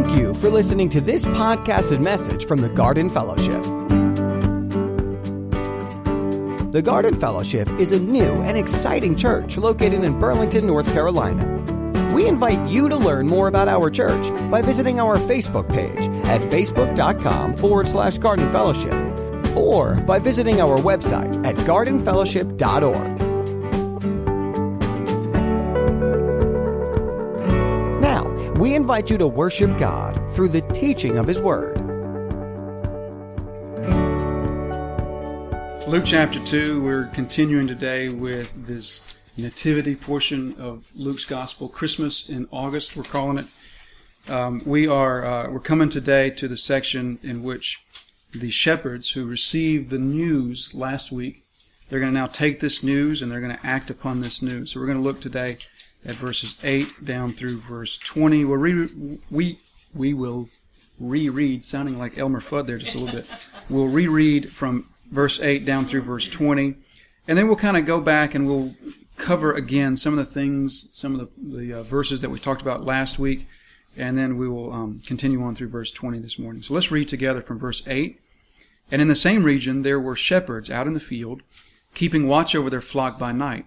Thank you for listening to this podcasted message from the Garden Fellowship. The Garden Fellowship is a new and exciting church located in Burlington, North Carolina. We invite you to learn more about our church by visiting our Facebook page at facebook.com forward slash garden fellowship or by visiting our website at gardenfellowship.org. invite you to worship God through the teaching of His Word. Luke chapter 2, we're continuing today with this nativity portion of Luke's gospel. Christmas in August, we're calling it. Um, we are uh, we're coming today to the section in which the shepherds who received the news last week, they're going to now take this news and they're going to act upon this news. So we're going to look today at verses 8 down through verse 20. We'll re- we we will reread, sounding like Elmer Fudd there just a little bit. We'll reread from verse 8 down through verse 20. And then we'll kind of go back and we'll cover again some of the things, some of the, the uh, verses that we talked about last week. And then we will um, continue on through verse 20 this morning. So let's read together from verse 8. And in the same region there were shepherds out in the field, keeping watch over their flock by night.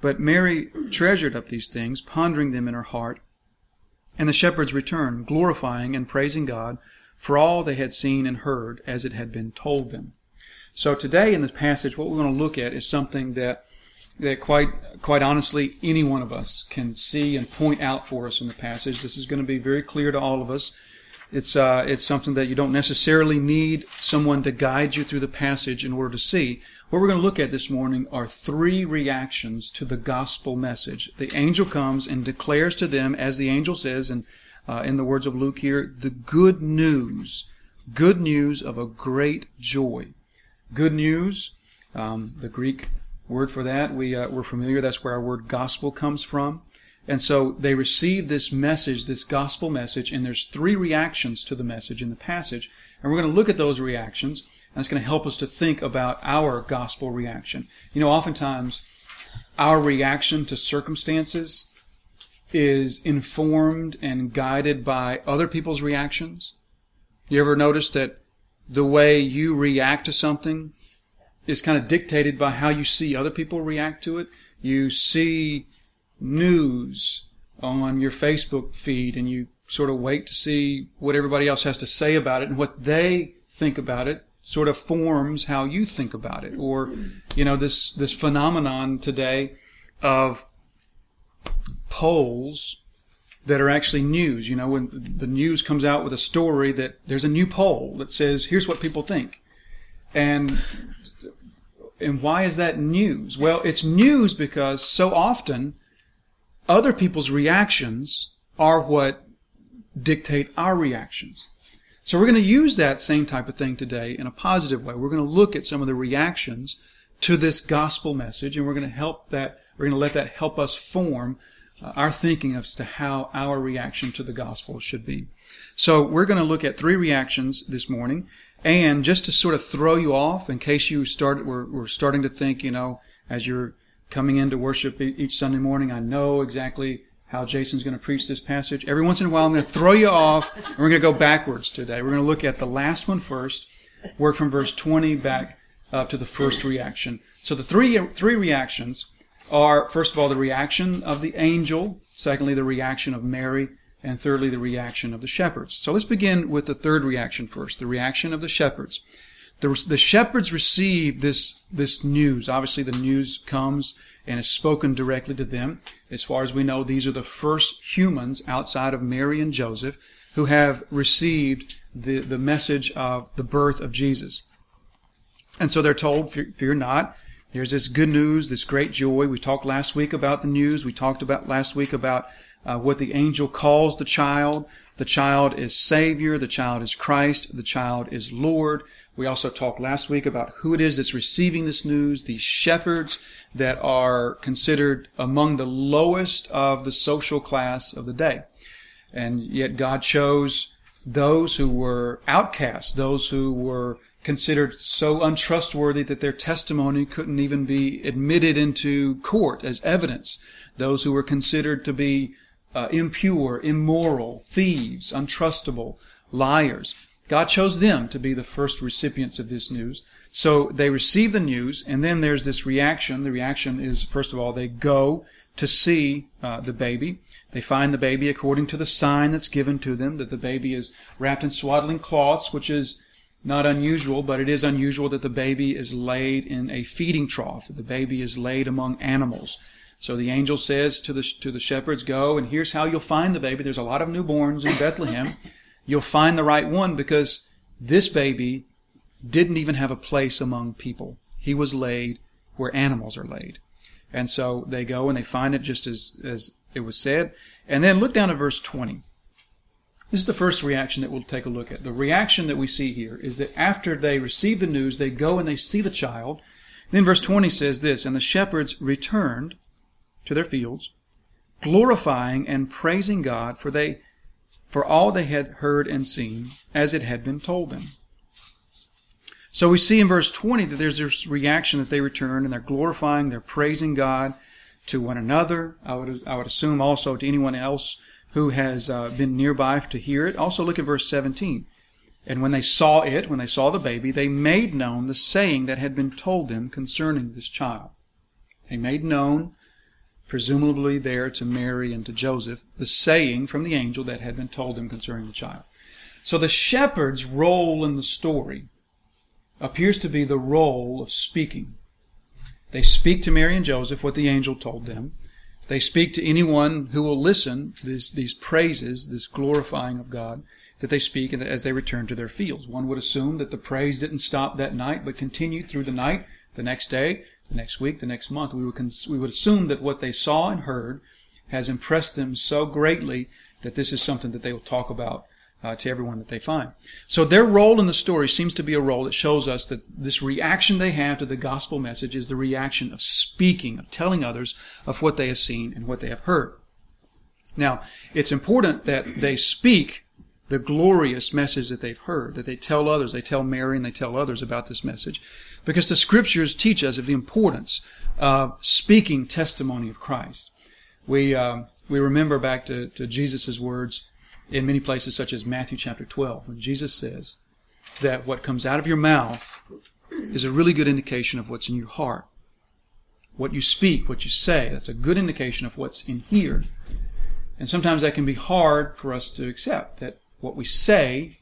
But Mary treasured up these things, pondering them in her heart. And the shepherds returned, glorifying and praising God for all they had seen and heard as it had been told them. So today in this passage, what we're going to look at is something that that quite quite honestly any one of us can see and point out for us in the passage. This is going to be very clear to all of us. It's uh, it's something that you don't necessarily need someone to guide you through the passage in order to see. What we're going to look at this morning are three reactions to the gospel message. The angel comes and declares to them, as the angel says, and uh, in the words of Luke here, the good news, good news of a great joy. Good news, um, the Greek word for that, we, uh, we're familiar, that's where our word gospel comes from. And so they receive this message, this gospel message, and there's three reactions to the message in the passage. And we're going to look at those reactions, and it's going to help us to think about our gospel reaction. You know, oftentimes our reaction to circumstances is informed and guided by other people's reactions. You ever notice that the way you react to something is kind of dictated by how you see other people react to it. You see news on your Facebook feed and you sort of wait to see what everybody else has to say about it and what they think about it sort of forms how you think about it. Or, you know, this, this phenomenon today of polls that are actually news. You know, when the news comes out with a story that there's a new poll that says, here's what people think. And, and why is that news? Well, it's news because so often other people's reactions are what dictate our reactions. So we're going to use that same type of thing today in a positive way. We're going to look at some of the reactions to this gospel message and we're going to help that, we're going to let that help us form uh, our thinking as to how our reaction to the gospel should be. So we're going to look at three reactions this morning, and just to sort of throw you off, in case you start, we're, we're starting to think, you know, as you're coming into worship each Sunday morning, I know exactly how Jason's going to preach this passage. Every once in a while, I'm going to throw you off, and we're going to go backwards today. We're going to look at the last one first, work from verse 20 back up to the first reaction. So the three three reactions are, first of all, the reaction of the angel, secondly, the reaction of Mary, and thirdly, the reaction of the shepherds. So let's begin with the third reaction first, the reaction of the shepherds. The, the shepherds receive this, this news. Obviously, the news comes and is spoken directly to them. As far as we know, these are the first humans outside of Mary and Joseph who have received the, the message of the birth of Jesus. And so they're told, fear, fear not. There's this good news, this great joy. We talked last week about the news. We talked about last week about uh, what the angel calls the child. The child is Savior. The child is Christ. The child is Lord. We also talked last week about who it is that's receiving this news, these shepherds that are considered among the lowest of the social class of the day. And yet God chose those who were outcasts, those who were considered so untrustworthy that their testimony couldn't even be admitted into court as evidence. Those who were considered to be uh, impure, immoral, thieves, untrustable, liars. God chose them to be the first recipients of this news. So they receive the news, and then there's this reaction. The reaction is, first of all, they go to see uh, the baby. They find the baby according to the sign that's given to them, that the baby is wrapped in swaddling cloths, which is not unusual, but it is unusual that the baby is laid in a feeding trough, that the baby is laid among animals. So the angel says to the, to the shepherds, go and here's how you'll find the baby. There's a lot of newborns in Bethlehem. You'll find the right one because this baby didn't even have a place among people. He was laid where animals are laid. And so they go and they find it just as, as it was said. And then look down at verse 20. This is the first reaction that we'll take a look at. The reaction that we see here is that after they receive the news, they go and they see the child. Then verse 20 says this, And the shepherds returned to their fields, glorifying and praising God, for they for all they had heard and seen, as it had been told them. So we see in verse 20 that there's this reaction that they return and they're glorifying, they're praising God to one another. I would, I would assume also to anyone else who has uh, been nearby to hear it. Also look at verse 17. And when they saw it, when they saw the baby, they made known the saying that had been told them concerning this child. They made known, presumably there to Mary and to Joseph, the saying from the angel that had been told them concerning the child. So the shepherd's role in the story appears to be the role of speaking. They speak to Mary and Joseph what the angel told them. They speak to anyone who will listen these, these praises, this glorifying of God that they speak as they return to their fields. One would assume that the praise didn't stop that night, but continued through the night, the next day, the next week, the next month. We would, cons- we would assume that what they saw and heard has impressed them so greatly that this is something that they will talk about uh, to everyone that they find. So their role in the story seems to be a role that shows us that this reaction they have to the gospel message is the reaction of speaking, of telling others of what they have seen and what they have heard. Now, it's important that they speak the glorious message that they've heard, that they tell others, they tell Mary and they tell others about this message, because the scriptures teach us of the importance of speaking testimony of Christ. We, uh, we remember back to, to Jesus' words in many places, such as Matthew chapter 12, when Jesus says that what comes out of your mouth is a really good indication of what's in your heart. What you speak, what you say, that's a good indication of what's in here. And sometimes that can be hard for us to accept, that what we say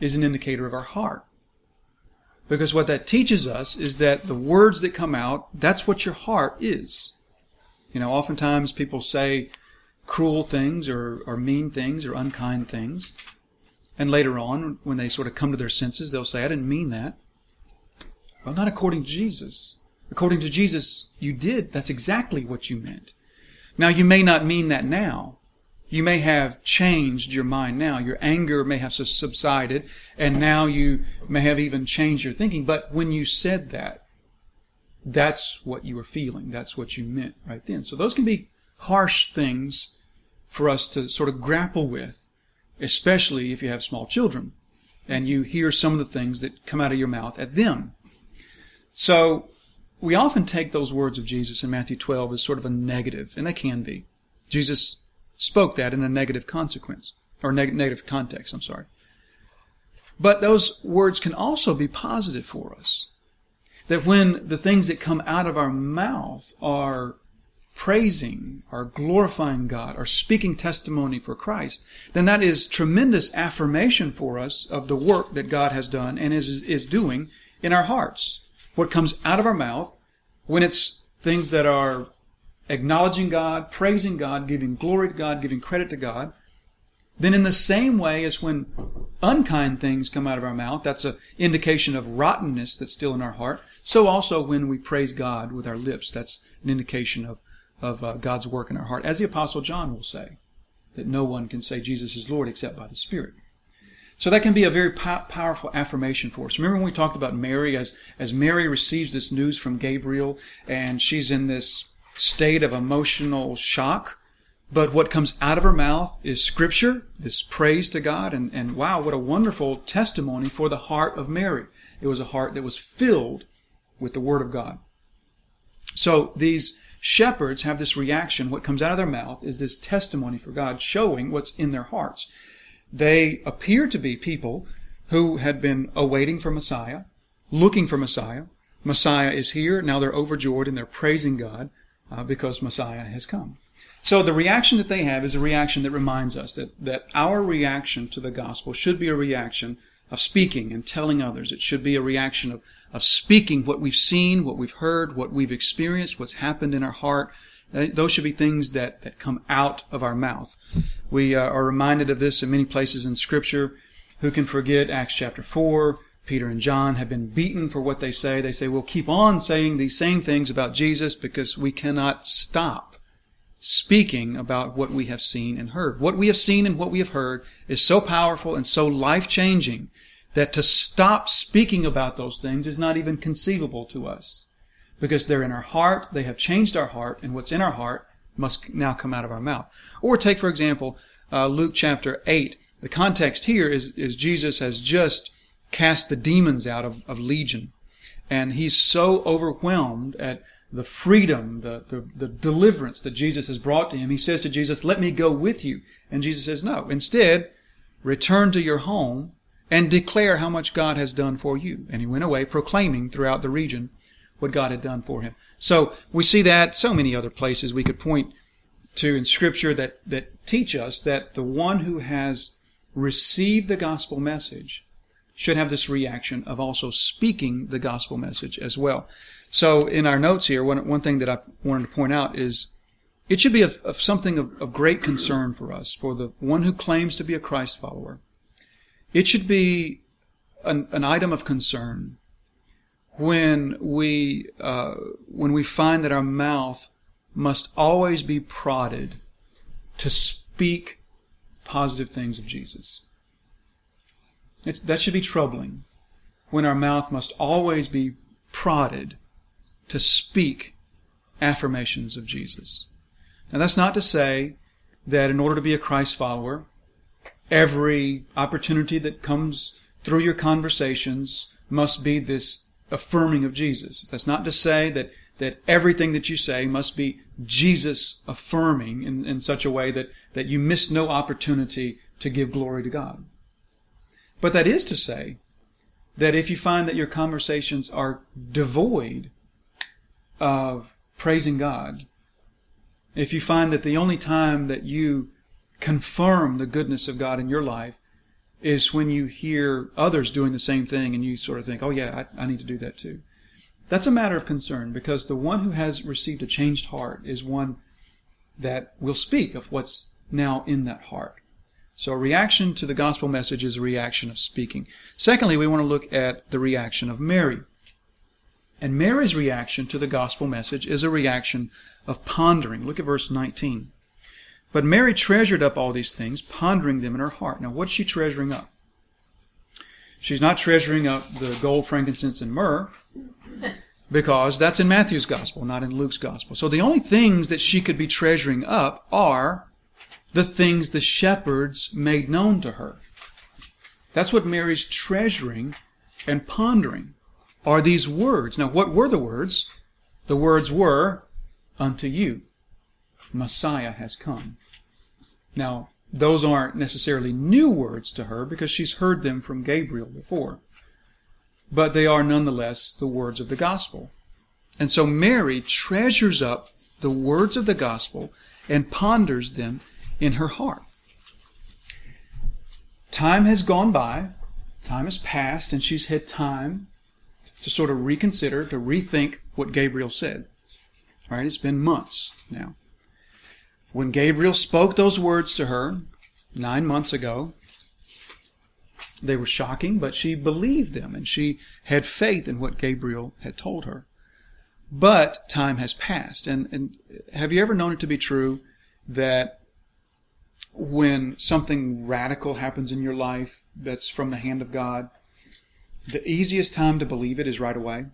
is an indicator of our heart. Because what that teaches us is that the words that come out, that's what your heart is. You know, oftentimes people say, cruel things or, or mean things or unkind things. And later on, when they sort of come to their senses, they'll say, I didn't mean that. Well, not according to Jesus. According to Jesus, you did. That's exactly what you meant. Now, you may not mean that now. You may have changed your mind now. Your anger may have subsided, and now you may have even changed your thinking. But when you said that, that's what you were feeling. That's what you meant right then. So those can be harsh things for us to sort of grapple with, especially if you have small children and you hear some of the things that come out of your mouth at them. So we often take those words of Jesus in Matthew 12 as sort of a negative, and they can be. Jesus spoke that in a negative consequence, or neg- negative context, I'm sorry. But those words can also be positive for us. That when the things that come out of our mouth are praising, are glorifying God, are speaking testimony for Christ, then that is tremendous affirmation for us of the work that God has done and is, is doing in our hearts. What comes out of our mouth when it's things that are acknowledging God, praising God, giving glory to God, giving credit to God, then in the same way as when unkind things come out of our mouth, that's an indication of rottenness that's still in our heart. So also when we praise God with our lips, that's an indication of, of uh, God's work in our heart. As the apostle John will say, that no one can say Jesus is Lord except by the Spirit. So that can be a very po- powerful affirmation for us. Remember when we talked about Mary as, as Mary receives this news from Gabriel and she's in this state of emotional shock? But what comes out of her mouth is scripture, this praise to God, and, and wow, what a wonderful testimony for the heart of Mary. It was a heart that was filled with the Word of God. So these shepherds have this reaction. What comes out of their mouth is this testimony for God, showing what's in their hearts. They appear to be people who had been awaiting for Messiah, looking for Messiah. Messiah is here. Now they're overjoyed and they're praising God uh, because Messiah has come. So the reaction that they have is a reaction that reminds us that, that our reaction to the gospel should be a reaction of speaking and telling others. It should be a reaction of, of speaking what we've seen, what we've heard, what we've experienced, what's happened in our heart. Uh, those should be things that, that come out of our mouth. We uh, are reminded of this in many places in Scripture. Who can forget Acts chapter 4? Peter and John have been beaten for what they say. They say, we'll keep on saying these same things about Jesus because we cannot stop speaking about what we have seen and heard. What we have seen and what we have heard is so powerful and so life changing that to stop speaking about those things is not even conceivable to us. Because they're in our heart, they have changed our heart, and what's in our heart must now come out of our mouth. Or take, for example, uh, Luke chapter 8. The context here is, is Jesus has just cast the demons out of, of Legion. And he's so overwhelmed at the freedom, the, the, the, deliverance that Jesus has brought to him, he says to Jesus, Let me go with you. And Jesus says, No. Instead, return to your home and declare how much God has done for you. And he went away proclaiming throughout the region what God had done for him. So we see that so many other places we could point to in scripture that, that teach us that the one who has received the gospel message should have this reaction of also speaking the gospel message as well. So in our notes here, one, one thing that I wanted to point out is it should be of, of something of, of great concern for us, for the one who claims to be a Christ follower. It should be an, an item of concern when we uh, when we find that our mouth must always be prodded to speak positive things of Jesus. That should be troubling when our mouth must always be prodded to speak affirmations of Jesus. Now that's not to say that in order to be a Christ follower, every opportunity that comes through your conversations must be this affirming of Jesus. That's not to say that, that everything that you say must be Jesus affirming in, in such a way that, that you miss no opportunity to give glory to God. But that is to say that if you find that your conversations are devoid of praising God, if you find that the only time that you confirm the goodness of God in your life is when you hear others doing the same thing and you sort of think, oh yeah, I, I need to do that too. That's a matter of concern because the one who has received a changed heart is one that will speak of what's now in that heart. So a reaction to the gospel message is a reaction of speaking. Secondly, we want to look at the reaction of Mary. And Mary's reaction to the gospel message is a reaction of pondering. Look at verse 19. But Mary treasured up all these things, pondering them in her heart. Now, what's she treasuring up? She's not treasuring up the gold, frankincense, and myrrh, because that's in Matthew's gospel, not in Luke's gospel. So the only things that she could be treasuring up are the things the shepherds made known to her. That's what Mary's treasuring and pondering are these words. Now, what were the words? The words were, unto you. Messiah has come. Now, those aren't necessarily new words to her because she's heard them from Gabriel before. But they are nonetheless the words of the gospel. And so Mary treasures up the words of the gospel and ponders them in her heart. Time has gone by, time has passed, and she's had time to sort of reconsider, to rethink what Gabriel said. Right? It's been months now. When Gabriel spoke those words to her nine months ago, they were shocking, but she believed them and she had faith in what Gabriel had told her. But time has passed. And, and have you ever known it to be true that when something radical happens in your life that's from the hand of God, the easiest time to believe it is right away.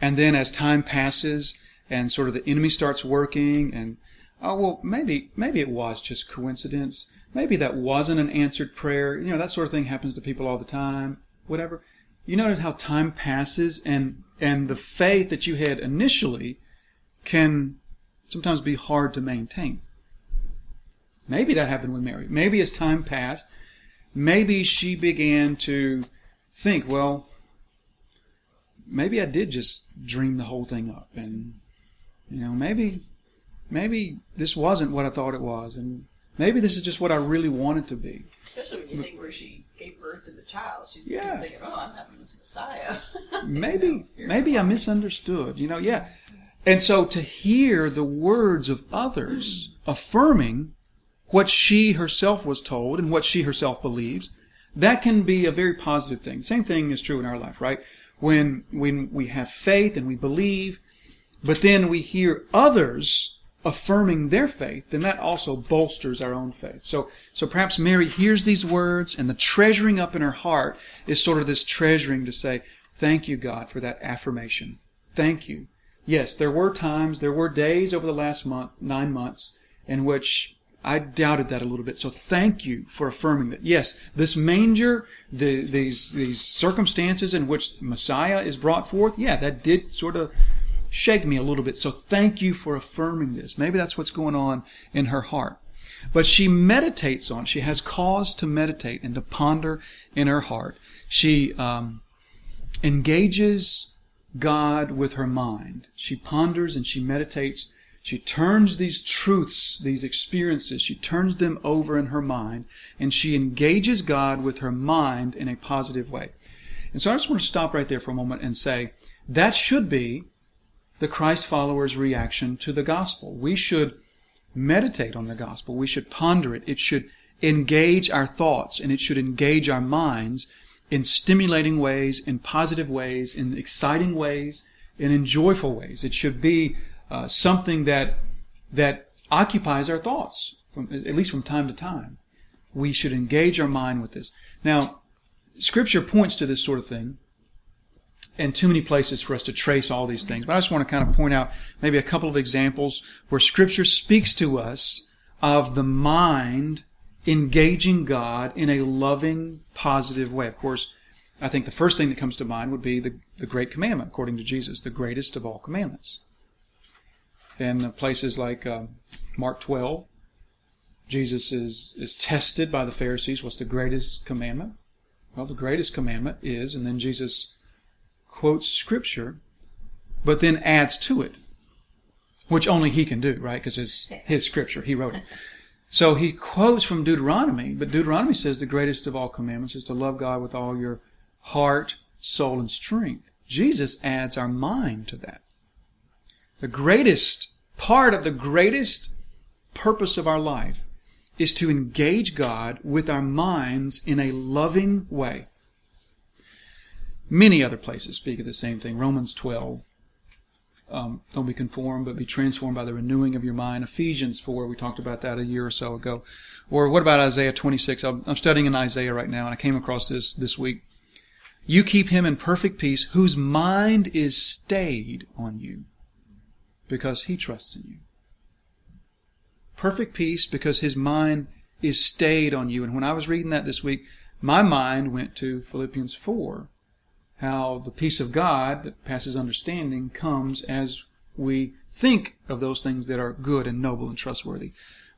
And then as time passes and sort of the enemy starts working and oh well maybe maybe it was just coincidence. Maybe that wasn't an answered prayer. You know, that sort of thing happens to people all the time. Whatever. You notice how time passes and and the faith that you had initially can sometimes be hard to maintain. Maybe that happened with Mary. Maybe as time passed, maybe she began to think, well, maybe I did just dream the whole thing up, and you know, maybe maybe this wasn't what I thought it was, and maybe this is just what I really wanted to be. Especially when you think where she gave birth to the child, she's Yeah. thinking, "Oh, I'm having this Messiah." maybe maybe I misunderstood. You know, yeah. And so to hear the words of others affirming what she herself was told and what she herself believes, that can be a very positive thing. Same thing is true in our life, right? When when we have faith and we believe, but then we hear others affirming their faith, then that also bolsters our own faith. So, so perhaps Mary hears these words and the treasuring up in her heart is sort of this treasuring to say, thank you, God, for that affirmation. Thank you. Yes, there were times, there were days over the last month, nine months, in which I doubted that a little bit. So thank you for affirming that. Yes, this manger, the, these, these circumstances in which Messiah is brought forth, yeah, that did sort of shake me a little bit. So thank you for affirming this. Maybe that's what's going on in her heart. But she meditates on, she has cause to meditate and to ponder in her heart. She um, engages God with her mind. She ponders and she meditates. She turns these truths, these experiences, she turns them over in her mind and she engages God with her mind in a positive way. And so I just want to stop right there for a moment and say that should be the Christ followers' reaction to the gospel. We should meditate on the gospel. We should ponder it. It should engage our thoughts and it should engage our minds in stimulating ways, in positive ways, in exciting ways, and in joyful ways. It should be uh, something that that occupies our thoughts, from, at least from time to time. We should engage our mind with this. Now, Scripture points to this sort of thing and too many places for us to trace all these things. But I just want to kind of point out maybe a couple of examples where Scripture speaks to us of the mind engaging God in a loving, positive way. Of course, I think the first thing that comes to mind would be the, the Great Commandment, according to Jesus, the greatest of all commandments. In places like um, Mark 12, Jesus is, is tested by the Pharisees. What's the greatest commandment? Well, the greatest commandment is, and then Jesus quotes Scripture, but then adds to it, which only he can do, right? Because it's his Scripture. He wrote it. So he quotes from Deuteronomy, but Deuteronomy says the greatest of all commandments is to love God with all your heart, soul, and strength. Jesus adds our mind to that. The greatest part of the greatest purpose of our life is to engage God with our minds in a loving way. Many other places speak of the same thing. Romans 12. Um, don't be conformed, but be transformed by the renewing of your mind. Ephesians 4, we talked about that a year or so ago. Or what about Isaiah 26? I'm, I'm studying in Isaiah right now, and I came across this this week. You keep him in perfect peace, whose mind is stayed on you, because he trusts in you. Perfect peace because his mind is stayed on you. And when I was reading that this week, my mind went to Philippians 4, how the peace of God that passes understanding comes as we think of those things that are good and noble and trustworthy,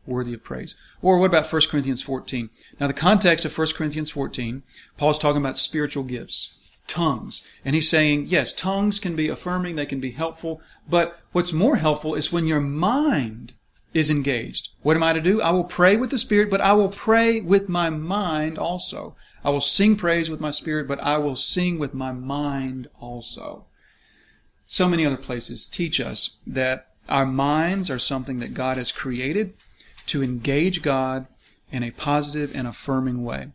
worthy of praise. Or what about 1 Corinthians 14? Now the context of 1 Corinthians 14, Paul's talking about spiritual gifts. Tongues. And he's saying, yes, tongues can be affirming, they can be helpful, but what's more helpful is when your mind is engaged. What am I to do? I will pray with the Spirit, but I will pray with my mind also. I will sing praise with my spirit, but I will sing with my mind also. So many other places teach us that our minds are something that God has created to engage God in a positive and affirming way.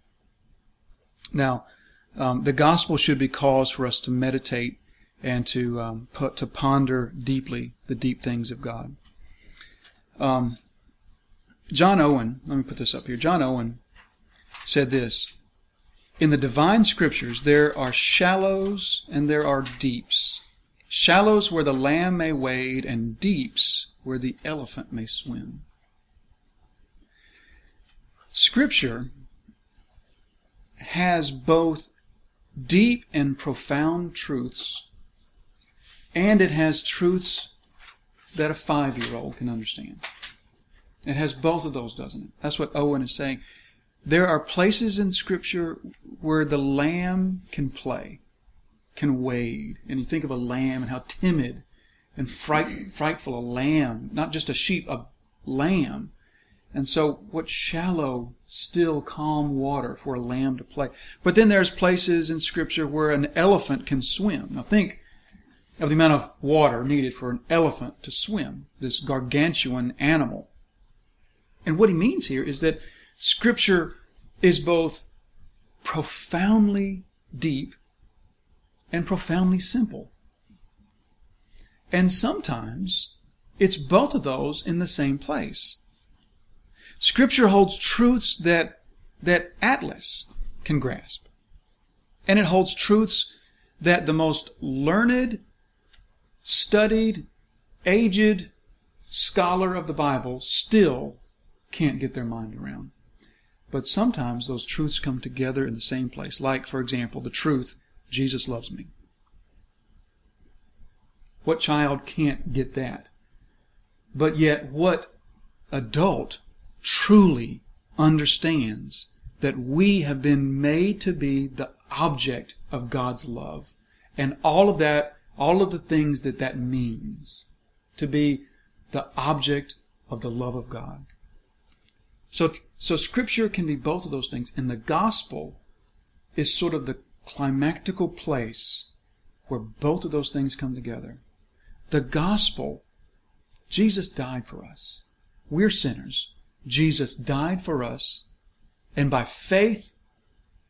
Now, um, the gospel should be cause for us to meditate and to um, put, to ponder deeply the deep things of God. Um, John Owen, let me put this up here. John Owen said this In the divine scriptures, there are shallows and there are deeps. Shallows where the lamb may wade, and deeps where the elephant may swim. Scripture has both deep and profound truths, and it has truths that a five year old can understand. It has both of those, doesn't it? That's what Owen is saying. There are places in Scripture where the lamb can play, can wade. And you think of a lamb and how timid and fright, frightful a lamb, not just a sheep, a lamb. And so, what shallow, still, calm water for a lamb to play. But then there's places in Scripture where an elephant can swim. Now think of the amount of water needed for an elephant to swim, this gargantuan animal. And what he means here is that Scripture is both profoundly deep and profoundly simple. And sometimes it's both of those in the same place. Scripture holds truths that, that Atlas can grasp. And it holds truths that the most learned, studied, aged scholar of the Bible still can't get their mind around. But sometimes those truths come together in the same place. Like, for example, the truth, Jesus loves me. What child can't get that? But yet, what adult truly understands that we have been made to be the object of God's love? And all of that, all of the things that that means, to be the object of the love of God. So, so scripture can be both of those things. And the gospel is sort of the climactical place where both of those things come together. The gospel, Jesus died for us. We're sinners. Jesus died for us. And by faith,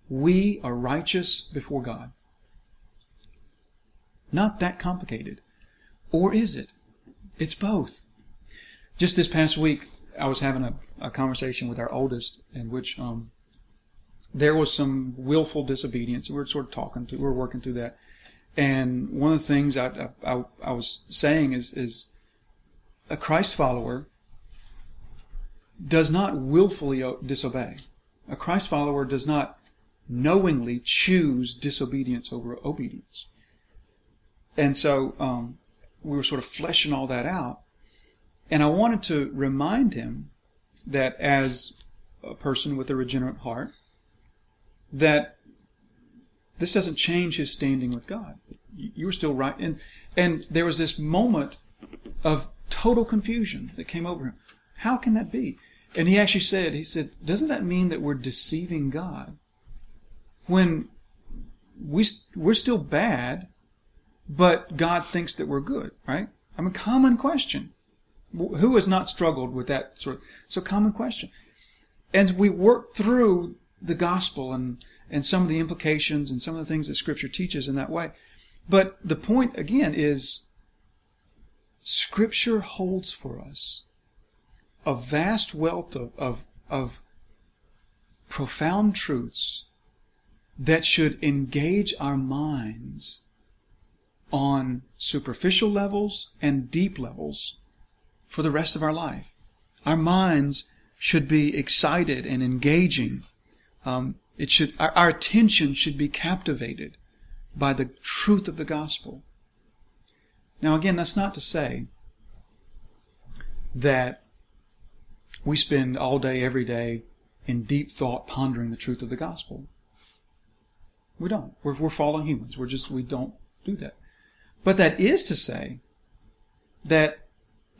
we are righteous before God. Not that complicated. Or is it? It's both. Just this past week, I was having a, a conversation with our oldest in which um, there was some willful disobedience. We were sort of talking to, we were working through that. And one of the things I, I, I was saying is, is a Christ follower does not willfully disobey. A Christ follower does not knowingly choose disobedience over obedience. And so um, we were sort of fleshing all that out. And I wanted to remind him that as a person with a regenerate heart, that this doesn't change his standing with God. You were still right. And, and there was this moment of total confusion that came over him. How can that be? And he actually said, he said, doesn't that mean that we're deceiving God? When we, we're still bad, but God thinks that we're good, right? I mean, common question. Who has not struggled with that sort of, so common question. And we work through the gospel and, and some of the implications and some of the things that scripture teaches in that way. But the point again is scripture holds for us a vast wealth of, of, of profound truths that should engage our minds on superficial levels and deep levels for the rest of our life. Our minds should be excited and engaging. Um, it should our, our attention should be captivated by the truth of the gospel. Now, again, that's not to say that we spend all day, every day, in deep thought pondering the truth of the gospel. We don't. We're, we're fallen humans. We're just, we don't do that. But that is to say that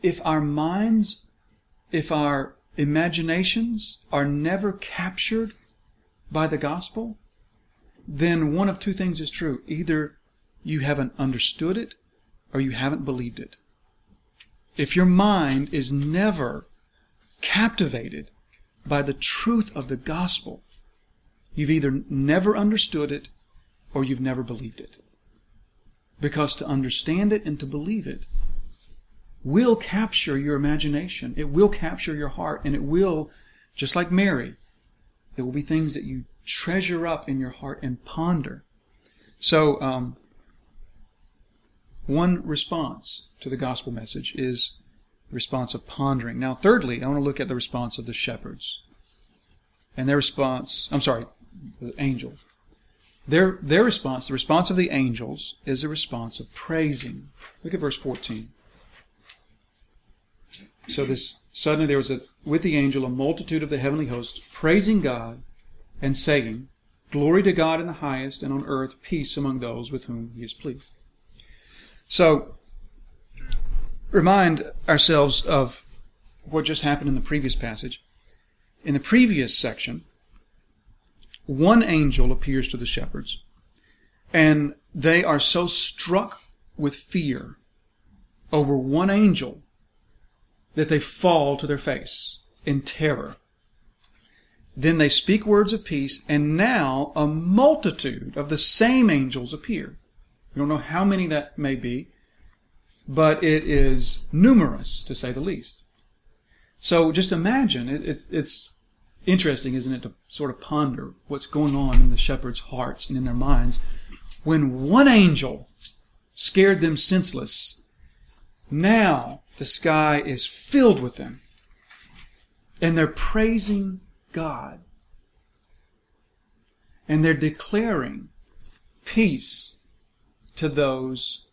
if our minds, if our imaginations are never captured by the gospel, then one of two things is true. Either you haven't understood it or you haven't believed it. If your mind is never captivated by the truth of the gospel, you've either never understood it or you've never believed it. Because to understand it and to believe it will capture your imagination. It will capture your heart and it will, just like Mary, it will be things that you treasure up in your heart and ponder. So, um, one response to the gospel message is response of pondering. Now, thirdly, I want to look at the response of the shepherds. And their response, I'm sorry, the angels. Their, their response, the response of the angels, is a response of praising. Look at verse 14. So this suddenly there was a, with the angel a multitude of the heavenly hosts praising God and saying, Glory to God in the highest, and on earth peace among those with whom he is pleased. So, remind ourselves of what just happened in the previous passage. In the previous section, one angel appears to the shepherds, and they are so struck with fear over one angel that they fall to their face in terror. Then they speak words of peace, and now a multitude of the same angels appear. We don't know how many that may be, but it is numerous, to say the least. So just imagine, it, it, it's interesting, isn't it, to sort of ponder what's going on in the shepherds' hearts and in their minds when one angel scared them senseless. Now the sky is filled with them. And they're praising God. And they're declaring peace to those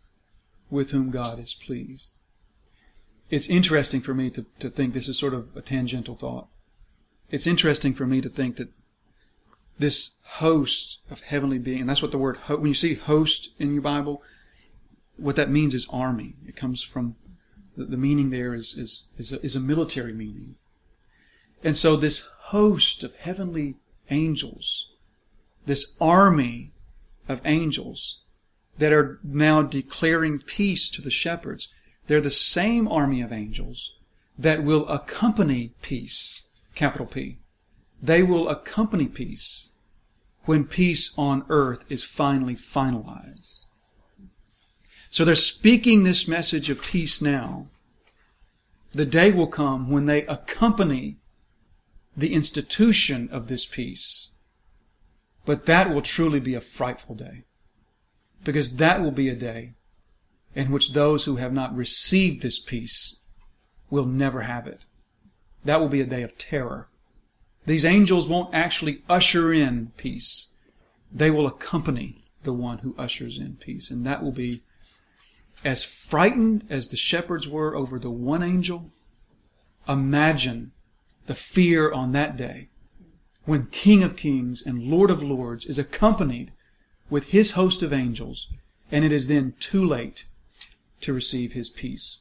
with whom God is pleased. It's interesting for me to, to think this is sort of a tangential thought. It's interesting for me to think that this host of heavenly being, and that's what the word, when you see host in your Bible, what that means is army. It comes from, the, meaning there is, is, is a, is a military meaning. And so this host of heavenly angels, this army of angels that are now declaring peace to the shepherds, they're the same army of angels that will accompany peace, capital P. They will accompany peace when peace on earth is finally finalized. So they're speaking this message of peace now. The day will come when they accompany the institution of this peace. But that will truly be a frightful day. Because that will be a day in which those who have not received this peace will never have it. That will be a day of terror. These angels won't actually usher in peace. They will accompany the one who ushers in peace. And that will be as frightened as the shepherds were over the one angel. Imagine the fear on that day when King of Kings and Lord of Lords is accompanied with his host of angels, and it is then too late to receive his peace.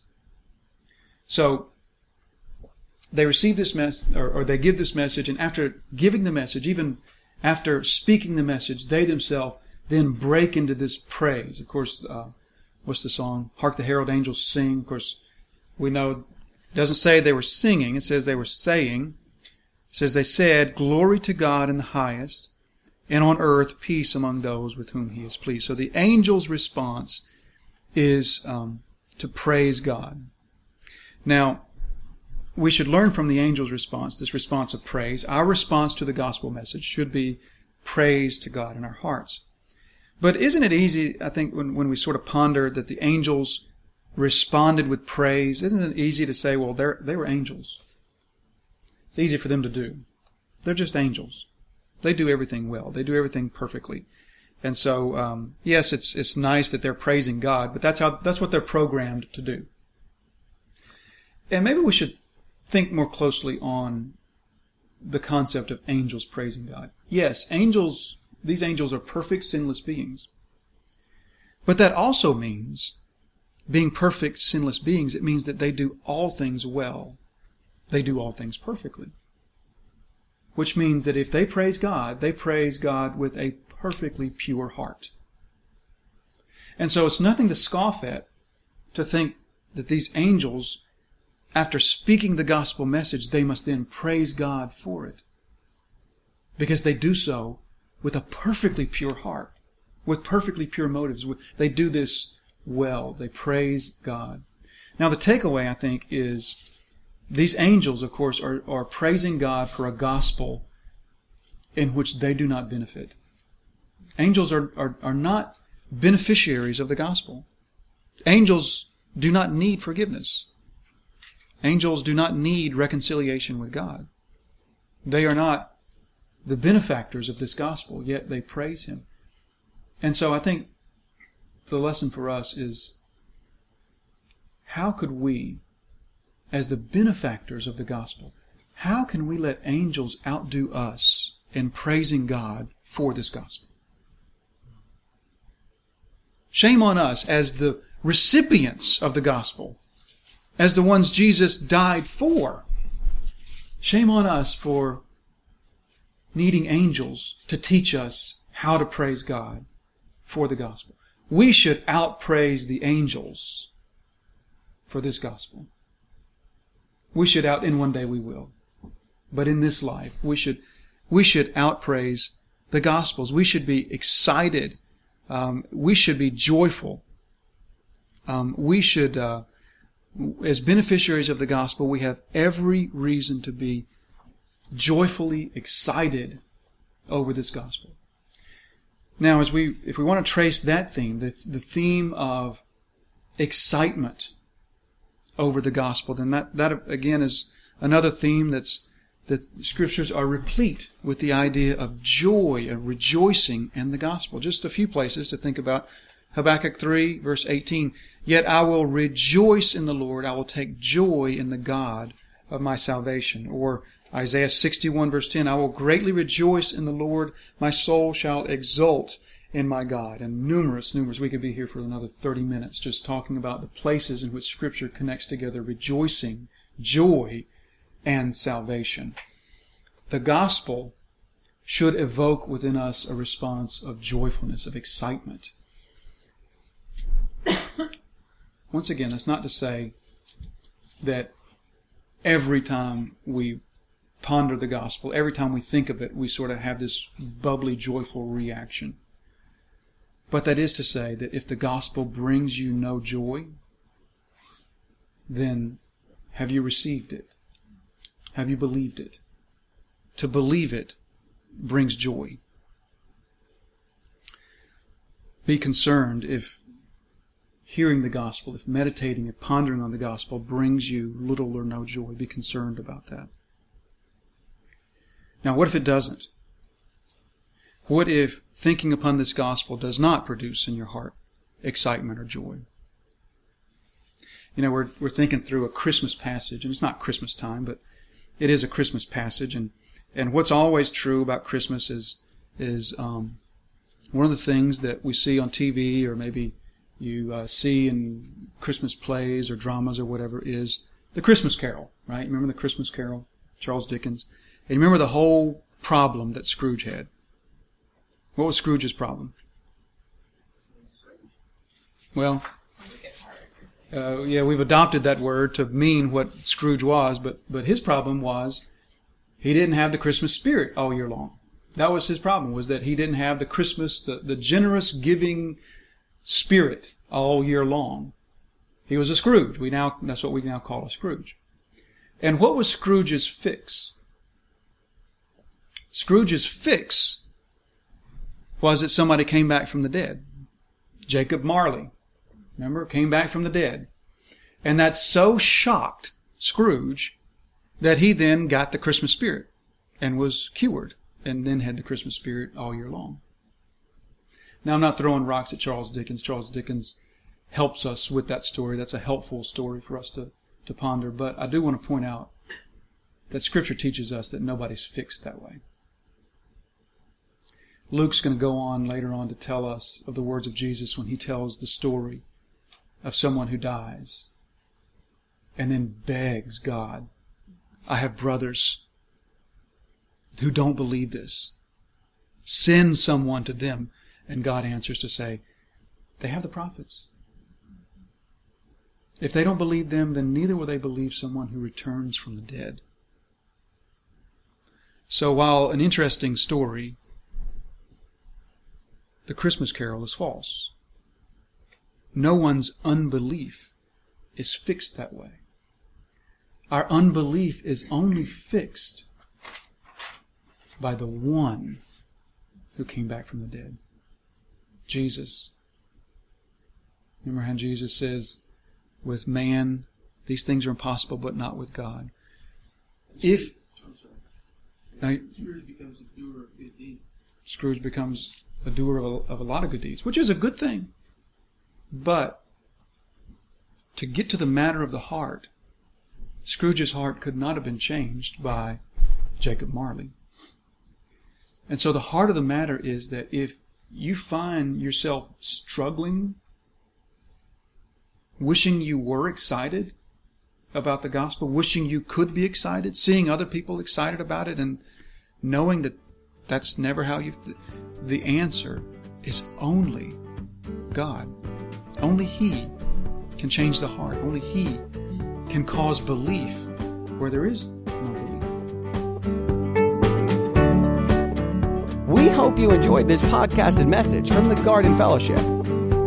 So, they receive this message, or, or, they give this message, and after giving the message, even after speaking the message, they themselves then break into this praise. Of course, uh, what's the song? Hark the herald angels sing. Of course, we know it doesn't say they were singing, it says they were saying. It says they said, Glory to God in the highest, and on earth peace among those with whom he is pleased. So the angel's response is um, to praise God. Now, we should learn from the angel's response, this response of praise. Our response to the gospel message should be praise to God in our hearts. But isn't it easy, I think, when, when we sort of ponder that the angels responded with praise, isn't it easy to say, well, they they were angels? It's easy for them to do. They're just angels. They do everything well. They do everything perfectly. And so, um, yes, it's it's nice that they're praising God, but that's how that's what they're programmed to do. And maybe we should think more closely on the concept of angels praising God. Yes, angels These angels are perfect, sinless beings. But that also means, being perfect, sinless beings, it means that they do all things well. They do all things perfectly. Which means that if they praise God, they praise God with a perfectly pure heart. And so it's nothing to scoff at to think that these angels, after speaking the gospel message, they must then praise God for it. Because they do so with a perfectly pure heart, with perfectly pure motives. They do this well. They praise God. Now, the takeaway, I think, is these angels, of course, are, are praising God for a gospel in which they do not benefit. Angels are, are, are not beneficiaries of the gospel. Angels do not need forgiveness. Angels do not need reconciliation with God. They are not the benefactors of this gospel, yet they praise Him. And so I think the lesson for us is how could we, as the benefactors of the gospel, how can we let angels outdo us in praising God for this gospel? Shame on us as the recipients of the gospel, as the ones Jesus died for. Shame on us for needing angels to teach us how to praise God for the gospel. We should outpraise the angels for this gospel. We should out, in one day we will. But in this life, we should, we should outpraise the gospels. We should be excited. Um, we should be joyful um, we should, uh, as beneficiaries of the gospel, we have every reason to be joyfully excited over this gospel. Now, as we, if we want to trace that theme, the, the theme of excitement over the gospel, then that, that again is another theme that's, that scriptures are replete with the idea of joy, of rejoicing in the gospel. Just a few places to think about. Habakkuk 3 verse 18. Yet I will rejoice in the Lord. I will take joy in the God of my salvation. Or Isaiah 61 verse 10, I will greatly rejoice in the Lord. My soul shall exult in my God. And numerous, numerous, we could be here for another 30 minutes just talking about the places in which scripture connects together rejoicing, joy, and salvation. The gospel should evoke within us a response of joyfulness, of excitement. Once again, that's not to say that every time we ponder the gospel, every time we think of it, we sort of have this bubbly, joyful reaction. But that is to say that if the gospel brings you no joy, then have you received it? Have you believed it? To believe it brings joy. Be concerned if hearing the gospel, if meditating, if pondering on the gospel brings you little or no joy, be concerned about that. Now, what if it doesn't? What if thinking upon this gospel does not produce in your heart excitement or joy? You know, we're, we're thinking through a Christmas passage, and it's not Christmas time, but it is a Christmas passage, and, and what's always true about Christmas is, is, um, one of the things that we see on TV or maybe you uh, see in Christmas plays or dramas or whatever is the Christmas Carol, right? You remember the Christmas Carol, Charles Dickens? And you remember the whole problem that Scrooge had. What was Scrooge's problem? Well, uh, yeah, we've adopted that word to mean what Scrooge was, but but his problem was he didn't have the Christmas spirit all year long. That was his problem was that he didn't have the Christmas, the, the generous giving spirit all year long. He was a Scrooge. We now, that's what we now call a Scrooge. And what was Scrooge's fix? Scrooge's fix was that somebody came back from the dead. Jacob Marley, remember, came back from the dead. And that so shocked Scrooge that he then got the Christmas spirit and was cured and then had the Christmas spirit all year long. Now, I'm not throwing rocks at Charles Dickens. Charles Dickens helps us with that story. That's a helpful story for us to, to ponder. But I do want to point out that Scripture teaches us that nobody's fixed that way. Luke's going to go on later on to tell us of the words of Jesus when he tells the story of someone who dies and then begs God, I have brothers who don't believe this. Send someone to them. And God answers to say, they have the prophets. If they don't believe them, then neither will they believe someone who returns from the dead. So while an interesting story, the Christmas carol is false. No one's unbelief is fixed that way. Our unbelief is only fixed by the one who came back from the dead. Jesus. Remember how Jesus says, with man, these things are impossible, but not with God. If now, Scrooge becomes a doer of good deeds. Scrooge becomes a doer of a, of a lot of good deeds, which is a good thing. But to get to the matter of the heart, Scrooge's heart could not have been changed by Jacob Marley. And so the heart of the matter is that if you find yourself struggling, wishing you were excited about the gospel, wishing you could be excited, seeing other people excited about it, and knowing that that's never how you. The answer is only God. Only He can change the heart. Only He can cause belief where there is no belief. We hope you enjoyed this podcast and message from the Garden Fellowship.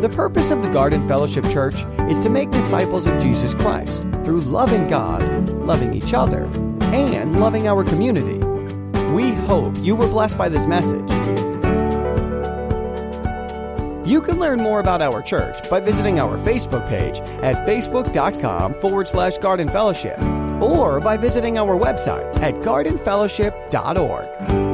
The purpose of the Garden Fellowship Church is to make disciples of Jesus Christ through loving God, loving each other, and loving our community. We hope you were blessed by this message. You can learn more about our church by visiting our Facebook page at facebook.com forward slash garden fellowship or by visiting our website at gardenfellowship.org.